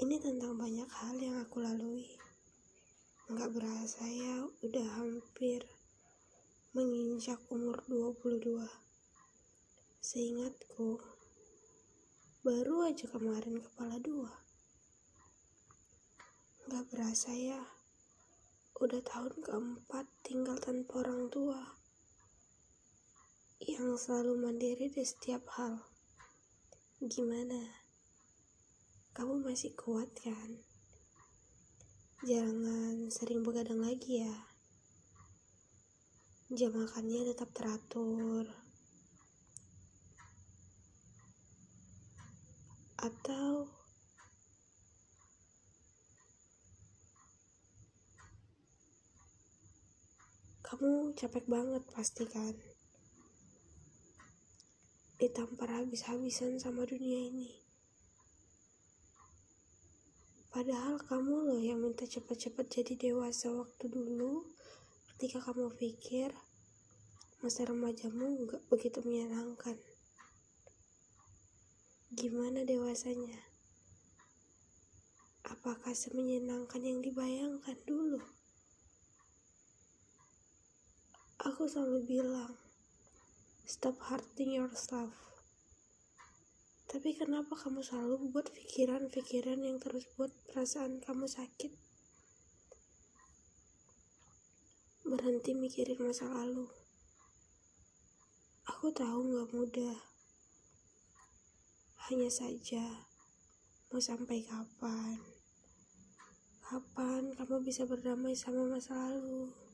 Ini tentang banyak hal yang aku lalui. Nggak berasa ya, udah hampir menginjak umur 22. Seingatku, baru aja kemarin kepala dua. Nggak berasa ya, udah tahun keempat tinggal tanpa orang tua. Yang selalu mandiri di setiap hal. Gimana? Kamu masih kuat kan? Jangan sering begadang lagi ya. Jam makannya tetap teratur. Atau kamu capek banget pasti kan? Ditampar habis-habisan sama dunia ini. Padahal kamu loh yang minta cepat-cepat jadi dewasa waktu dulu ketika kamu pikir masa remajamu gak begitu menyenangkan. Gimana dewasanya? Apakah semenyenangkan yang dibayangkan dulu? Aku selalu bilang, stop hurting yourself. Tapi kenapa kamu selalu buat pikiran-pikiran yang terus buat perasaan kamu sakit? Berhenti mikirin masa lalu. Aku tahu gak mudah. Hanya saja, mau sampai kapan? Kapan kamu bisa berdamai sama masa lalu?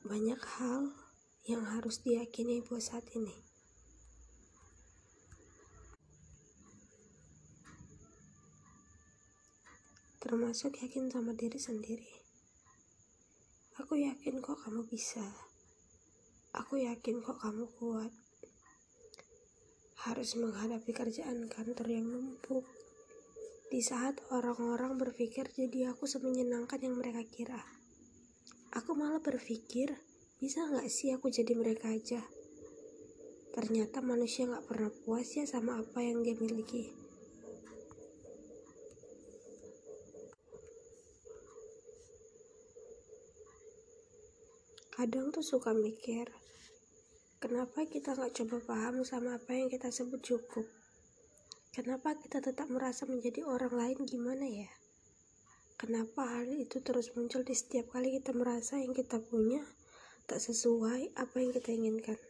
Banyak hal yang harus diyakini buat saat ini. Termasuk yakin sama diri sendiri. Aku yakin kok kamu bisa. Aku yakin kok kamu kuat. Harus menghadapi kerjaan kantor yang numpuk. Di saat orang-orang berpikir jadi aku semenyenangkan yang mereka kira. Aku malah berpikir, bisa gak sih aku jadi mereka aja? Ternyata manusia gak pernah puas ya sama apa yang dia miliki. Kadang tuh suka mikir, kenapa kita gak coba paham sama apa yang kita sebut cukup? Kenapa kita tetap merasa menjadi orang lain gimana ya? Kenapa hal itu terus muncul di setiap kali kita merasa yang kita punya tak sesuai apa yang kita inginkan?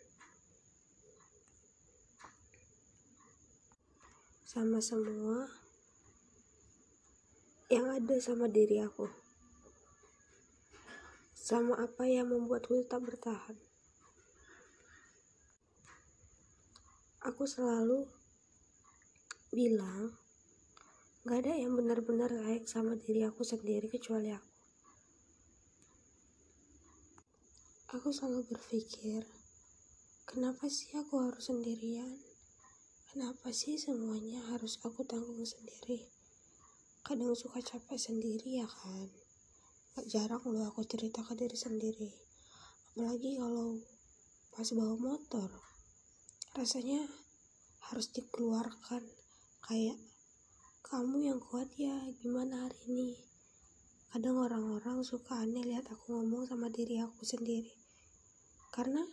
Sama semua yang ada sama diri aku. Sama apa yang membuatku tetap bertahan. Aku selalu bilang Gak ada yang benar-benar layak sama diri aku sendiri kecuali aku. Aku selalu berpikir, kenapa sih aku harus sendirian? Kenapa sih semuanya harus aku tanggung sendiri? Kadang suka capek sendiri ya kan? Gak jarang loh aku cerita ke diri sendiri. Apalagi kalau pas bawa motor. Rasanya harus dikeluarkan kayak kamu yang kuat ya, gimana hari ini? Kadang orang-orang suka aneh lihat aku ngomong sama diri aku sendiri. Karena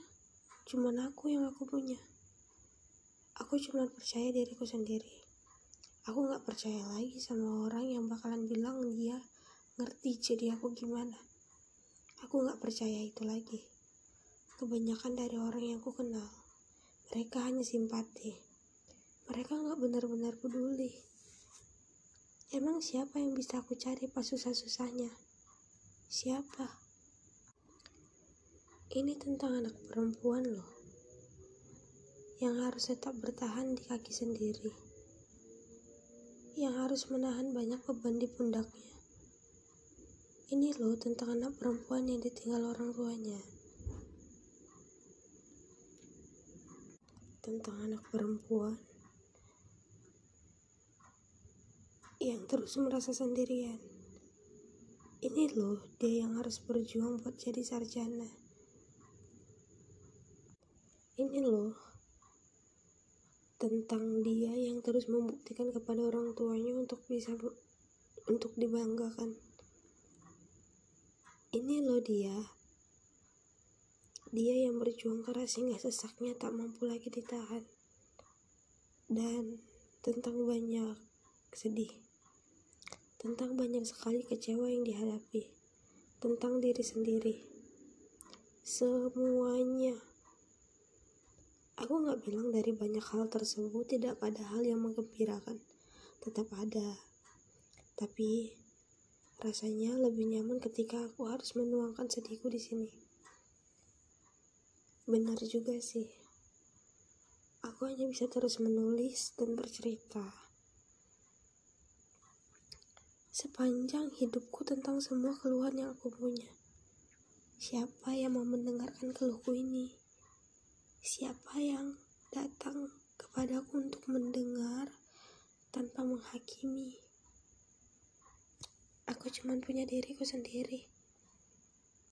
cuma aku yang aku punya. Aku cuma percaya diriku sendiri. Aku gak percaya lagi sama orang yang bakalan bilang dia ngerti jadi aku gimana. Aku gak percaya itu lagi. Kebanyakan dari orang yang aku kenal, mereka hanya simpati. Mereka gak benar-benar peduli. Emang siapa yang bisa aku cari pas susah-susahnya? Siapa? Ini tentang anak perempuan loh. Yang harus tetap bertahan di kaki sendiri. Yang harus menahan banyak beban di pundaknya. Ini loh tentang anak perempuan yang ditinggal orang tuanya. Tentang anak perempuan yang terus merasa sendirian. Ini loh dia yang harus berjuang buat jadi sarjana. ini loh tentang dia yang terus membuktikan kepada orang tuanya untuk bisa untuk dibanggakan ini loh dia dia yang berjuang keras hingga sesaknya tak mampu lagi ditahan dan tentang banyak sedih tentang banyak sekali kecewa yang dihadapi tentang diri sendiri semuanya Aku nggak bilang dari banyak hal tersebut tidak ada hal yang menggembirakan. Tetap ada. Tapi rasanya lebih nyaman ketika aku harus menuangkan sedihku di sini. Benar juga sih. Aku hanya bisa terus menulis dan bercerita. Sepanjang hidupku tentang semua keluhan yang aku punya. Siapa yang mau mendengarkan keluhku ini? Siapa yang datang kepadaku untuk mendengar tanpa menghakimi? Aku cuma punya diriku sendiri.